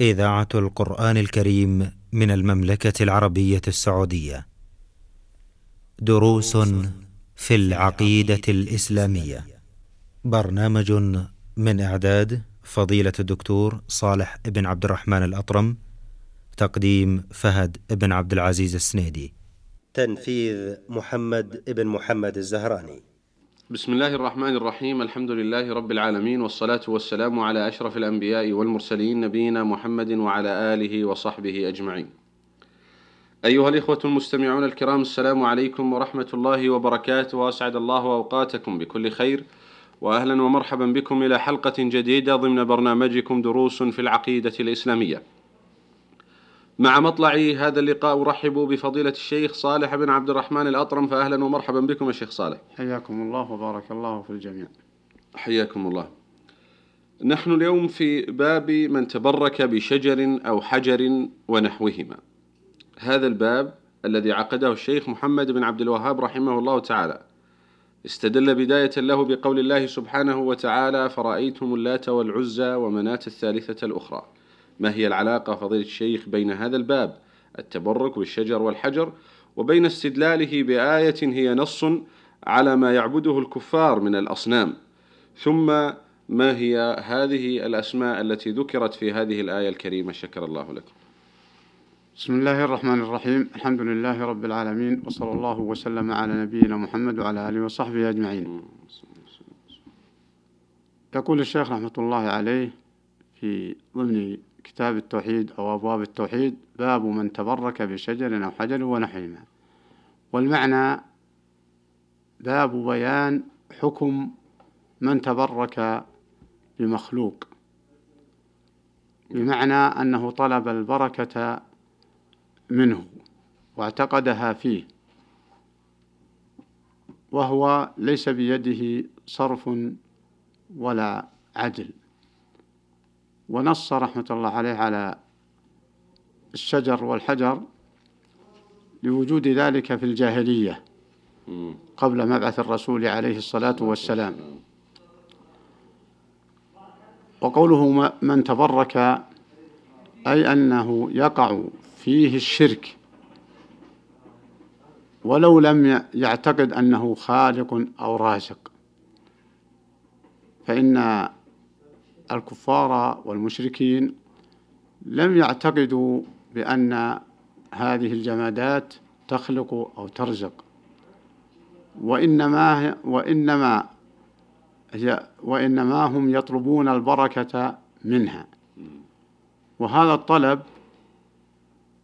إذاعة القرآن الكريم من المملكة العربية السعودية. دروس في العقيدة الإسلامية. برنامج من إعداد فضيلة الدكتور صالح بن عبد الرحمن الأطرم. تقديم فهد بن عبد العزيز السنيدي. تنفيذ محمد بن محمد الزهراني. بسم الله الرحمن الرحيم الحمد لله رب العالمين والصلاة والسلام على أشرف الأنبياء والمرسلين نبينا محمد وعلى آله وصحبه أجمعين. أيها الإخوة المستمعون الكرام السلام عليكم ورحمة الله وبركاته وأسعد الله أوقاتكم بكل خير وأهلا ومرحبا بكم إلى حلقة جديدة ضمن برنامجكم دروس في العقيدة الإسلامية. مع مطلع هذا اللقاء أرحب بفضيلة الشيخ صالح بن عبد الرحمن الأطرم فأهلا ومرحبا بكم يا شيخ صالح. حياكم الله وبارك الله في الجميع. حياكم الله. نحن اليوم في باب من تبرك بشجر أو حجر ونحوهما. هذا الباب الذي عقده الشيخ محمد بن عبد الوهاب رحمه الله تعالى. استدل بداية له بقول الله سبحانه وتعالى فرأيتم اللات والعزى ومناة الثالثة الأخرى. ما هي العلاقة فضيلة الشيخ بين هذا الباب؟ التبرك بالشجر والحجر وبين استدلاله بآية هي نص على ما يعبده الكفار من الأصنام. ثم ما هي هذه الأسماء التي ذكرت في هذه الآية الكريمة؟ شكر الله لكم. بسم الله الرحمن الرحيم. الحمد لله رب العالمين وصلى الله وسلم على نبينا محمد وعلى آله وصحبه أجمعين. يقول الشيخ رحمة الله عليه في ضمن كتاب التوحيد أو أبواب التوحيد باب من تبرك بشجر أو حجر ونحوهما والمعنى باب بيان حكم من تبرك بمخلوق. بمعنى أنه طلب البركة منه واعتقدها فيه. وهو ليس بيده صرف ولا عدل. ونص رحمة الله عليه على الشجر والحجر لوجود ذلك في الجاهلية قبل مبعث الرسول عليه الصلاة والسلام. وقوله من تبرك أي أنه يقع فيه الشرك ولو لم يعتقد أنه خالق أو رازق. فإن الكفار والمشركين لم يعتقدوا بأن هذه الجمادات تخلق أو ترزق. وإنما وإنما وإنما هم يطلبون البركة منها. وهذا الطلب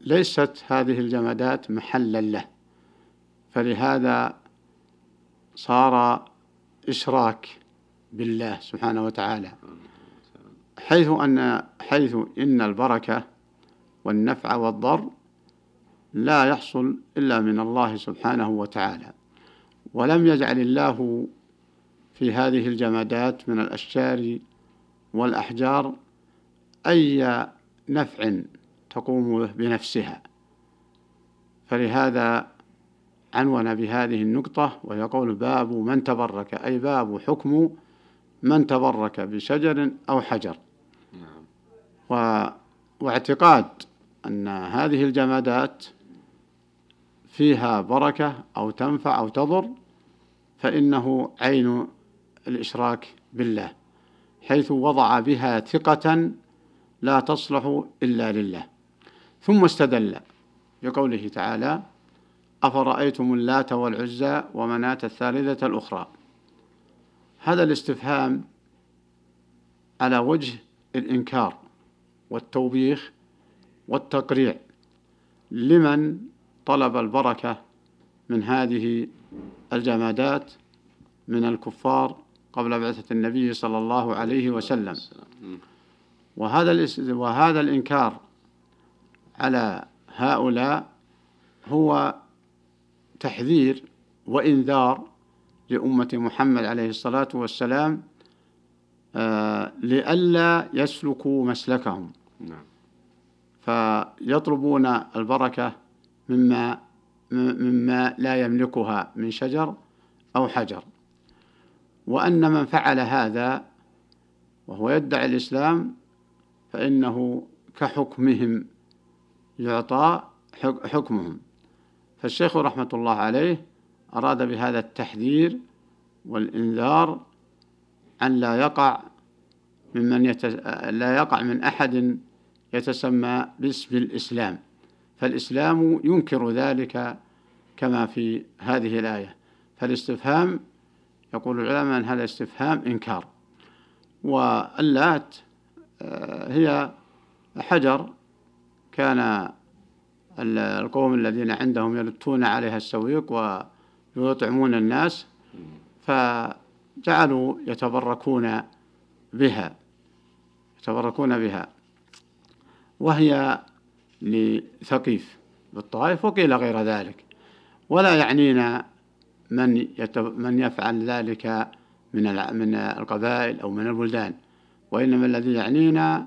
ليست هذه الجمادات محلا له. فلهذا صار إشراك بالله سبحانه وتعالى. حيث أن حيث إن البركة والنفع والضر لا يحصل إلا من الله سبحانه وتعالى. ولم يجعل الله في هذه الجمادات من الأشجار والأحجار أي نفع تقوم بنفسها. فلهذا عنون بهذه النقطة ويقول باب من تبرك أي باب حكم من تبرك بشجر أو حجر. واعتقاد أن هذه الجمادات فيها بركة أو تنفع أو تضر فإنه عين الإشراك بالله حيث وضع بها ثقة لا تصلح إلا لله. ثم استدل بقوله تعالى أفرأيتم اللات والعزى ومناة الثالثة الأخرى؟ هذا الاستفهام على وجه الإنكار. والتوبيخ والتقريع لمن طلب البركة من هذه الجمادات من الكفار قبل بعثة النبي صلى الله عليه وسلم. وهذا وهذا الإنكار على هؤلاء هو تحذير وإنذار لأمة محمد عليه الصلاة والسلام آه لئلا يسلكوا مسلكهم. نعم. فيطلبون البركة مما مما لا يملكها من شجر أو حجر وأن من فعل هذا وهو يدعي الإسلام فإنه كحكمهم يعطى حكمهم فالشيخ رحمة الله عليه أراد بهذا التحذير والإنذار أن لا يقع ممن يتس... لا يقع من أحد يتسمى باسم الإسلام فالإسلام ينكر ذلك كما في هذه الآية. فالاستفهام يقول العلماء أن هذا استفهام إنكار. واللات آه، هي حجر كان القوم الذين عندهم يلتون عليها السويق ويطعمون الناس فجعلوا يتبركون بها يتبركون بها. وهي لثقيف بالطائف وقيل غير ذلك. ولا يعنينا من من يفعل ذلك من من القبائل أو من البلدان. وإنما الذي يعنينا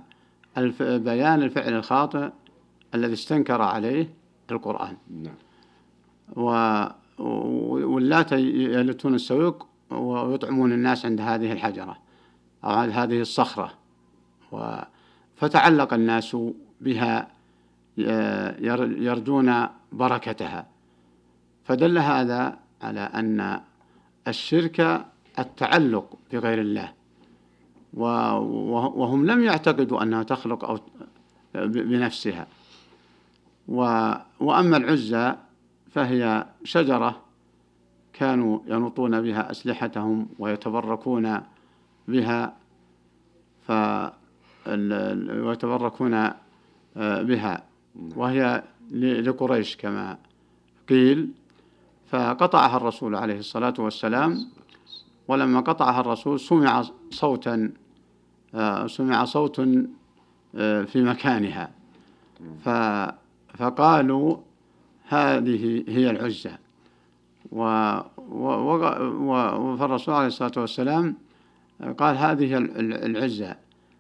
بيان الفعل الخاطئ الذي استنكر عليه القرآن. نعم. واللات يلتون السويق ويطعمون الناس عند هذه الحجرة أو عند هذه الصخرة. فتعلق الناس بها يرجون بركتها. فدل هذا على أن الشرك التعلق بغير الله. وهم لم يعتقدوا أنها تخلق أو بنفسها. وأما العزى فهي شجرة كانوا ينطون بها أسلحتهم ويتبركون بها. ويتبركون آه، بها. وهي لقريش كما قيل. فقطعها الرسول عليه الصلاة والسلام. ولما قطعها الرسول سمع صوتا آه، سمع صوت آه، في مكانها. ف فقالوا هذه هي العزة. و فالرسول عليه الصلاة والسلام قال هذه العزة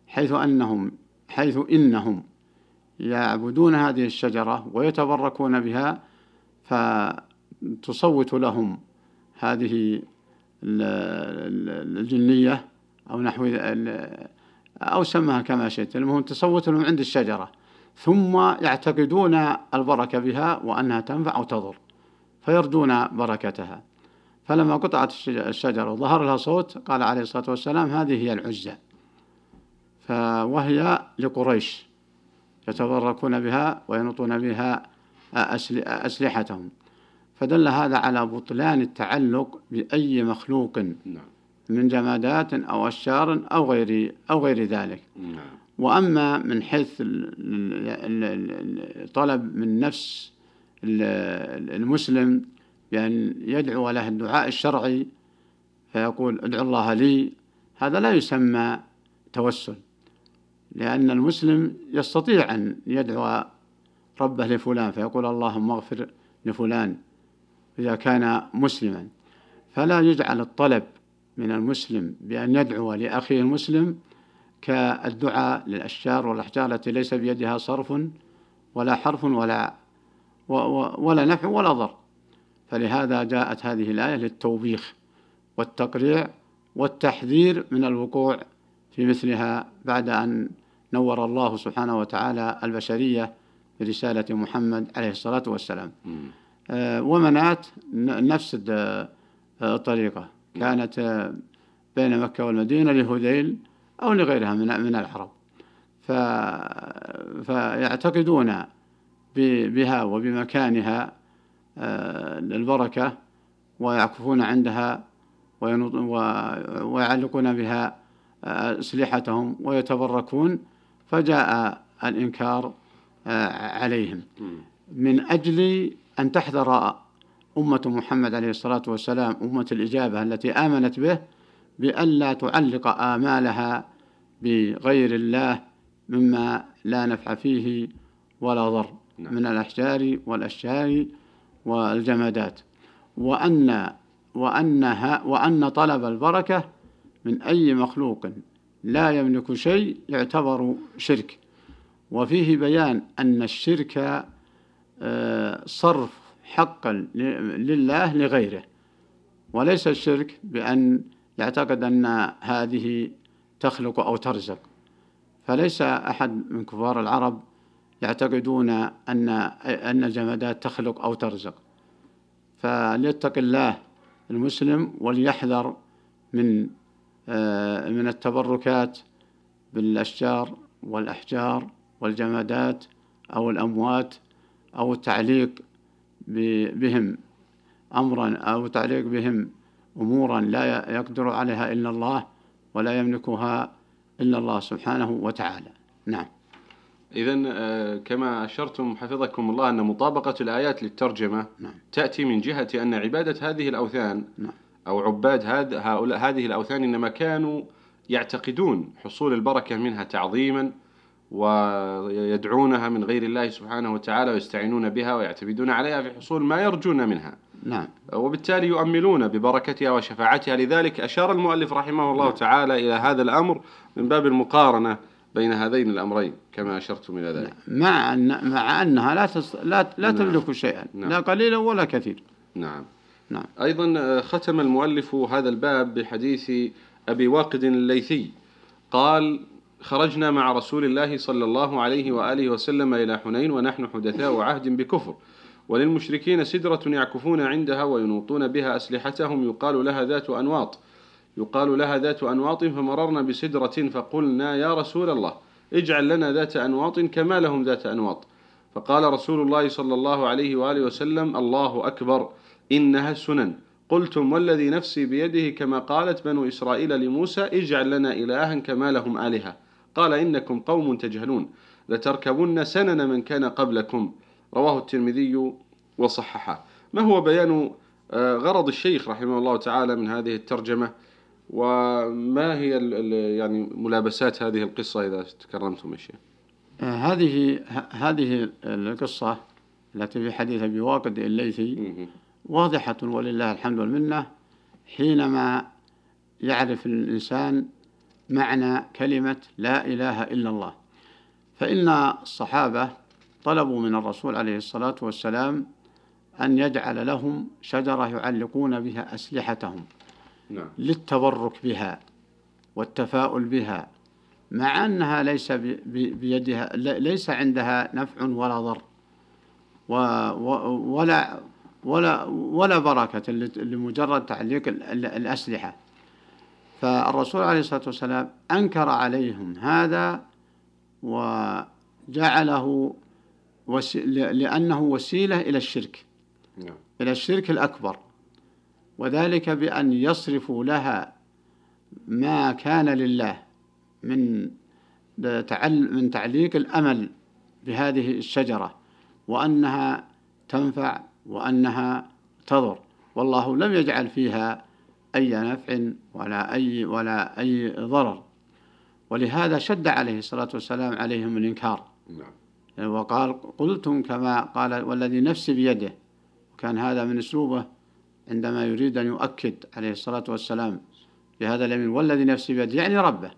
حيث أنهم حيث إنهم يعبدون هذه الشجرة ويتبركون بها فتصوت لهم هذه الجنية أو نحو أو سمها كما شئت المهم تصوت لهم عند الشجرة ثم يعتقدون البركة بها وأنها تنفع أو تضر فيرجون بركتها. فلما قطعت الشجرة وظهر لها صوت قال عليه الصلاة والسلام هذه هي العزة وهي لقريش. يتبركون بها وينطون بها أسلحتهم فدل هذا على بطلان التعلق بأي مخلوق نعم. من جمادات أو أشجار أو غير أو غير ذلك نعم. وأما من حيث طلب من نفس المسلم بأن يدعو له الدعاء الشرعي فيقول ادعو الله لي هذا لا يسمى توسل لأن المسلم يستطيع أن يدعو ربه لفلان فيقول اللهم اغفر لفلان إذا كان مسلما. فلا يجعل الطلب من المسلم بأن يدعو لأخيه المسلم كالدعاء للأشجار والأحجار التي ليس بيدها صرف ولا حرف ولا ولا نفع ولا ضر. فلهذا جاءت هذه الآية للتوبيخ والتقريع والتحذير من الوقوع في مثلها بعد أن نور الله سبحانه وتعالى البشرية برسالة محمد عليه الصلاة والسلام. آه ومنات نفس الطريقة. كانت بين مكة والمدينة لهذيل أو لغيرها من من العرب. ف فيعتقدون بها وبمكانها آه، البركة ويعكفون عندها ويعلقون بها آه، أسلحتهم ويتبركون فجاء الإنكار آه، عليهم. من أجل أن تحذر أمة محمد عليه الصلاة والسلام أمة الإجابة التي آمنت به بألا تعلق آمالها بغير الله مما لا نفع فيه ولا ضر نعم. من الأحجار والأشجار والجمادات. وأن وأنها وأن طلب البركة من أي مخلوق لا يملك شيء يعتبر شرك. وفيه بيان أن الشرك آه، صرف حقا لله لغيره. وليس الشرك بأن يعتقد أن هذه تخلق أو ترزق. فليس أحد من كفار العرب يعتقدون أن أن الجمادات تخلق أو ترزق. فليتق الله المسلم وليحذر من من التبركات بالأشجار والأحجار والجمادات أو الأموات أو التعليق بهم أمرا أو تعليق بهم أمورا لا يقدر عليها إلا الله ولا يملكها إلا الله سبحانه وتعالى نعم إذا آه، كما أشرتم حفظكم الله أن مطابقة الآيات للترجمة نعم. تأتي من جهة أن عبادة هذه الأوثان نعم. أو عباد هؤلاء هذه الأوثان إنما كانوا يعتقدون حصول البركة منها تعظيما ويدعونها من غير الله سبحانه وتعالى ويستعينون بها ويعتمدون عليها في حصول ما يرجون منها. نعم. وبالتالي يؤملون ببركتها وشفاعتها. لذلك أشار المؤلف رحمه الله نعم. تعالى إلى هذا الأمر من باب المقارنة بين هذين الأمرين كما أشرتم إلى ذلك. مع أن مع أنها لا تص... لا لا نعم. تملك شيئا نعم. لا قليلا ولا كثير نعم. نعم. أيضا ختم المؤلف هذا الباب بحديث أبي واقد الليثي. قال خرجنا مع رسول الله صلى الله عليه وآله وسلم إلى حنين ونحن حدثاء عهد بكفر. وللمشركين سدرة يعكفون عندها وينوطون بها أسلحتهم. يقال لها ذات أنواط. يقال لها ذات أنواط فمررنا بسدرة فقلنا يا رسول الله اجعل لنا ذات أنواط كما لهم ذات أنواط. فقال رسول الله صلى الله عليه وآله وسلم الله أكبر. إنها السنن قلتم والذي نفسي بيده كما قالت بنو إسرائيل لموسى اجعل لنا إلها كما لهم آلهة. قال إنكم قوم تجهلون. لتركبن سنن من كان قبلكم. رواه الترمذي وصححه. ما هو بيان آه، غرض الشيخ رحمه الله تعالى من هذه الترجمة؟ وما هي يعني ملابسات هذه القصة إذا تكرمتم الشيخ آه، هذه هذه القصة التي في حديث أبي واقد الليثي. واضحة ولله الحمد والمنة حينما يعرف الإنسان معنى كلمة لا إله إلا الله فإن الصحابة طلبوا من الرسول عليه الصلاة والسلام أن يجعل لهم شجرة يعلقون بها أسلحتهم نعم. للتبرك بها والتفاؤل بها مع أنها ليس بيدها ليس عندها نفع ولا ضر ولا ولا ولا بركة لمجرد تعليق الأسلحة فالرسول عليه الصلاة والسلام أنكر عليهم هذا وجعله. لأنه وسيلة إلى الشرك نعم. إلى الشرك الأكبر وذلك بأن يصرفوا لها ما كان لله من من تعليق الأمل بهذه الشجرة وأنها تنفع وأنها تضر. والله لم يجعل فيها أي نفع ولا أي ولا أي ضرر. ولهذا شد عليه الصلاة والسلام عليهم الإنكار. نعم. وقال قلتم كما قال والذي نفسي بيده. وكان هذا من أسلوبه عندما يريد أن يؤكد عليه الصلاة والسلام بهذا اليمين والذي نفسي بيده يعني ربه.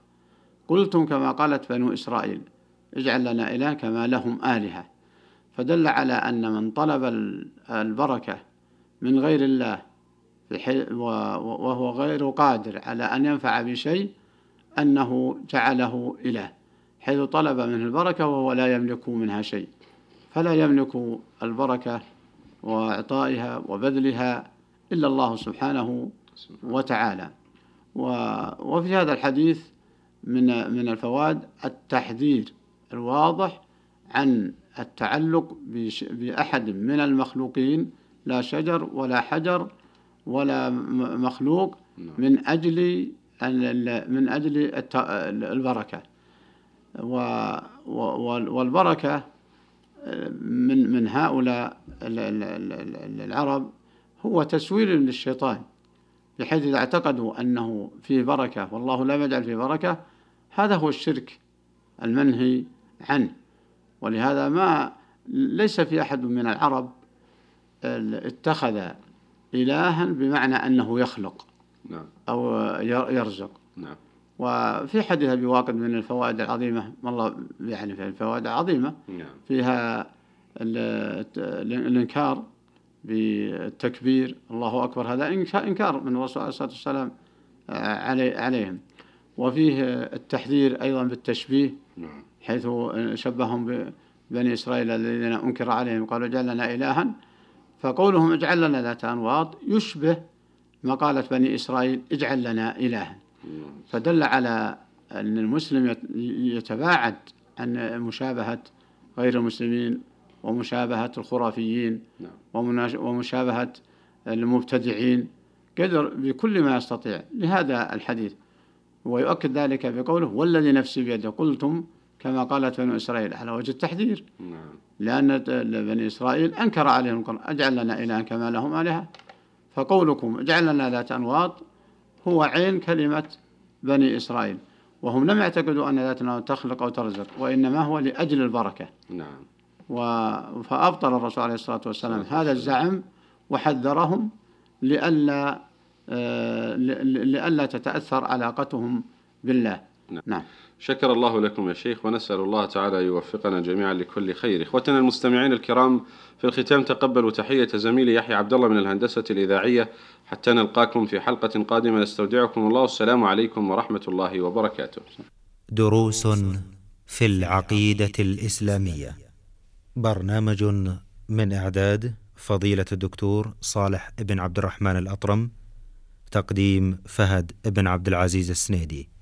قلتم كما قالت بنو إسرائيل اجعل لنا إله كما لهم آلهة. فدل على أن من طلب البركة من غير الله وهو غير قادر على أن ينفع بشيء أنه جعله إله. حيث طلب منه البركة وهو لا يملك منها شيء. فلا يملك البركة وإعطائها وبذلها إلا الله سبحانه وتعالى. وفي هذا الحديث من من الفوائد التحذير الواضح عن التعلق بأحد من المخلوقين لا شجر ولا حجر ولا مخلوق نعم. من أجل من أجل البركة والبركة من من هؤلاء العرب هو تسوير للشيطان بحيث إذا اعتقدوا أنه فيه بركة والله لم يجعل فيه بركة هذا هو الشرك المنهي عنه ولهذا ما ليس في أحد من العرب اتخذ إلها بمعنى أنه يخلق نعم. أو يرزق نعم. وفي حديث أبي واقد من الفوائد العظيمة والله يعني في الفوائد العظيمة نعم. فيها الإنكار بالتكبير الله أكبر هذا إنكار من الرسول عليه الصلاة والسلام عليهم وفيه التحذير أيضا بالتشبيه نعم. حيث شبههم بني إسرائيل الذين أنكر عليهم قالوا اجعل لنا إلها. فقولهم اجعل لنا ذات أنواط يشبه مقالة بني إسرائيل اجعل لنا إلها. فدل على أن المسلم يتباعد عن مشابهة غير المسلمين ومشابهة الخرافيين نعم. ومشابهة المبتدعين. قدر بكل ما يستطيع. لهذا الحديث. ويؤكد ذلك بقوله والذي نفسي بيده قلتم كما قالت بنو إسرائيل على وجه التحذير نعم. لأن بني إسرائيل أنكر عليهم القرآن أجعل لنا إلها كما لهم آلهة. فقولكم اجعل لنا ذات أنواط هو عين كلمة بني إسرائيل. وهم لم يعتقدوا أن ذات الأنواط تخلق أو ترزق وإنما هو لأجل البركة. نعم. و... فأبطل الرسول عليه الصلاة والسلام هذا الزعم وحذرهم لئلا آه، لئلا تتأثر علاقتهم بالله. نعم. نعم. شكر الله لكم يا شيخ ونسأل الله تعالى يوفقنا جميعا لكل خير. إخوتنا المستمعين الكرام في الختام تقبلوا تحية زميلي يحيى عبد الله من الهندسة الإذاعية حتى نلقاكم في حلقة قادمة. نستودعكم الله. والسلام عليكم ورحمة الله وبركاته. دروس في العقيدة الإسلامية. برنامج من إعداد فضيلة الدكتور صالح بن عبد الرحمن الأطرم تقديم فهد بن عبد العزيز السنيدي.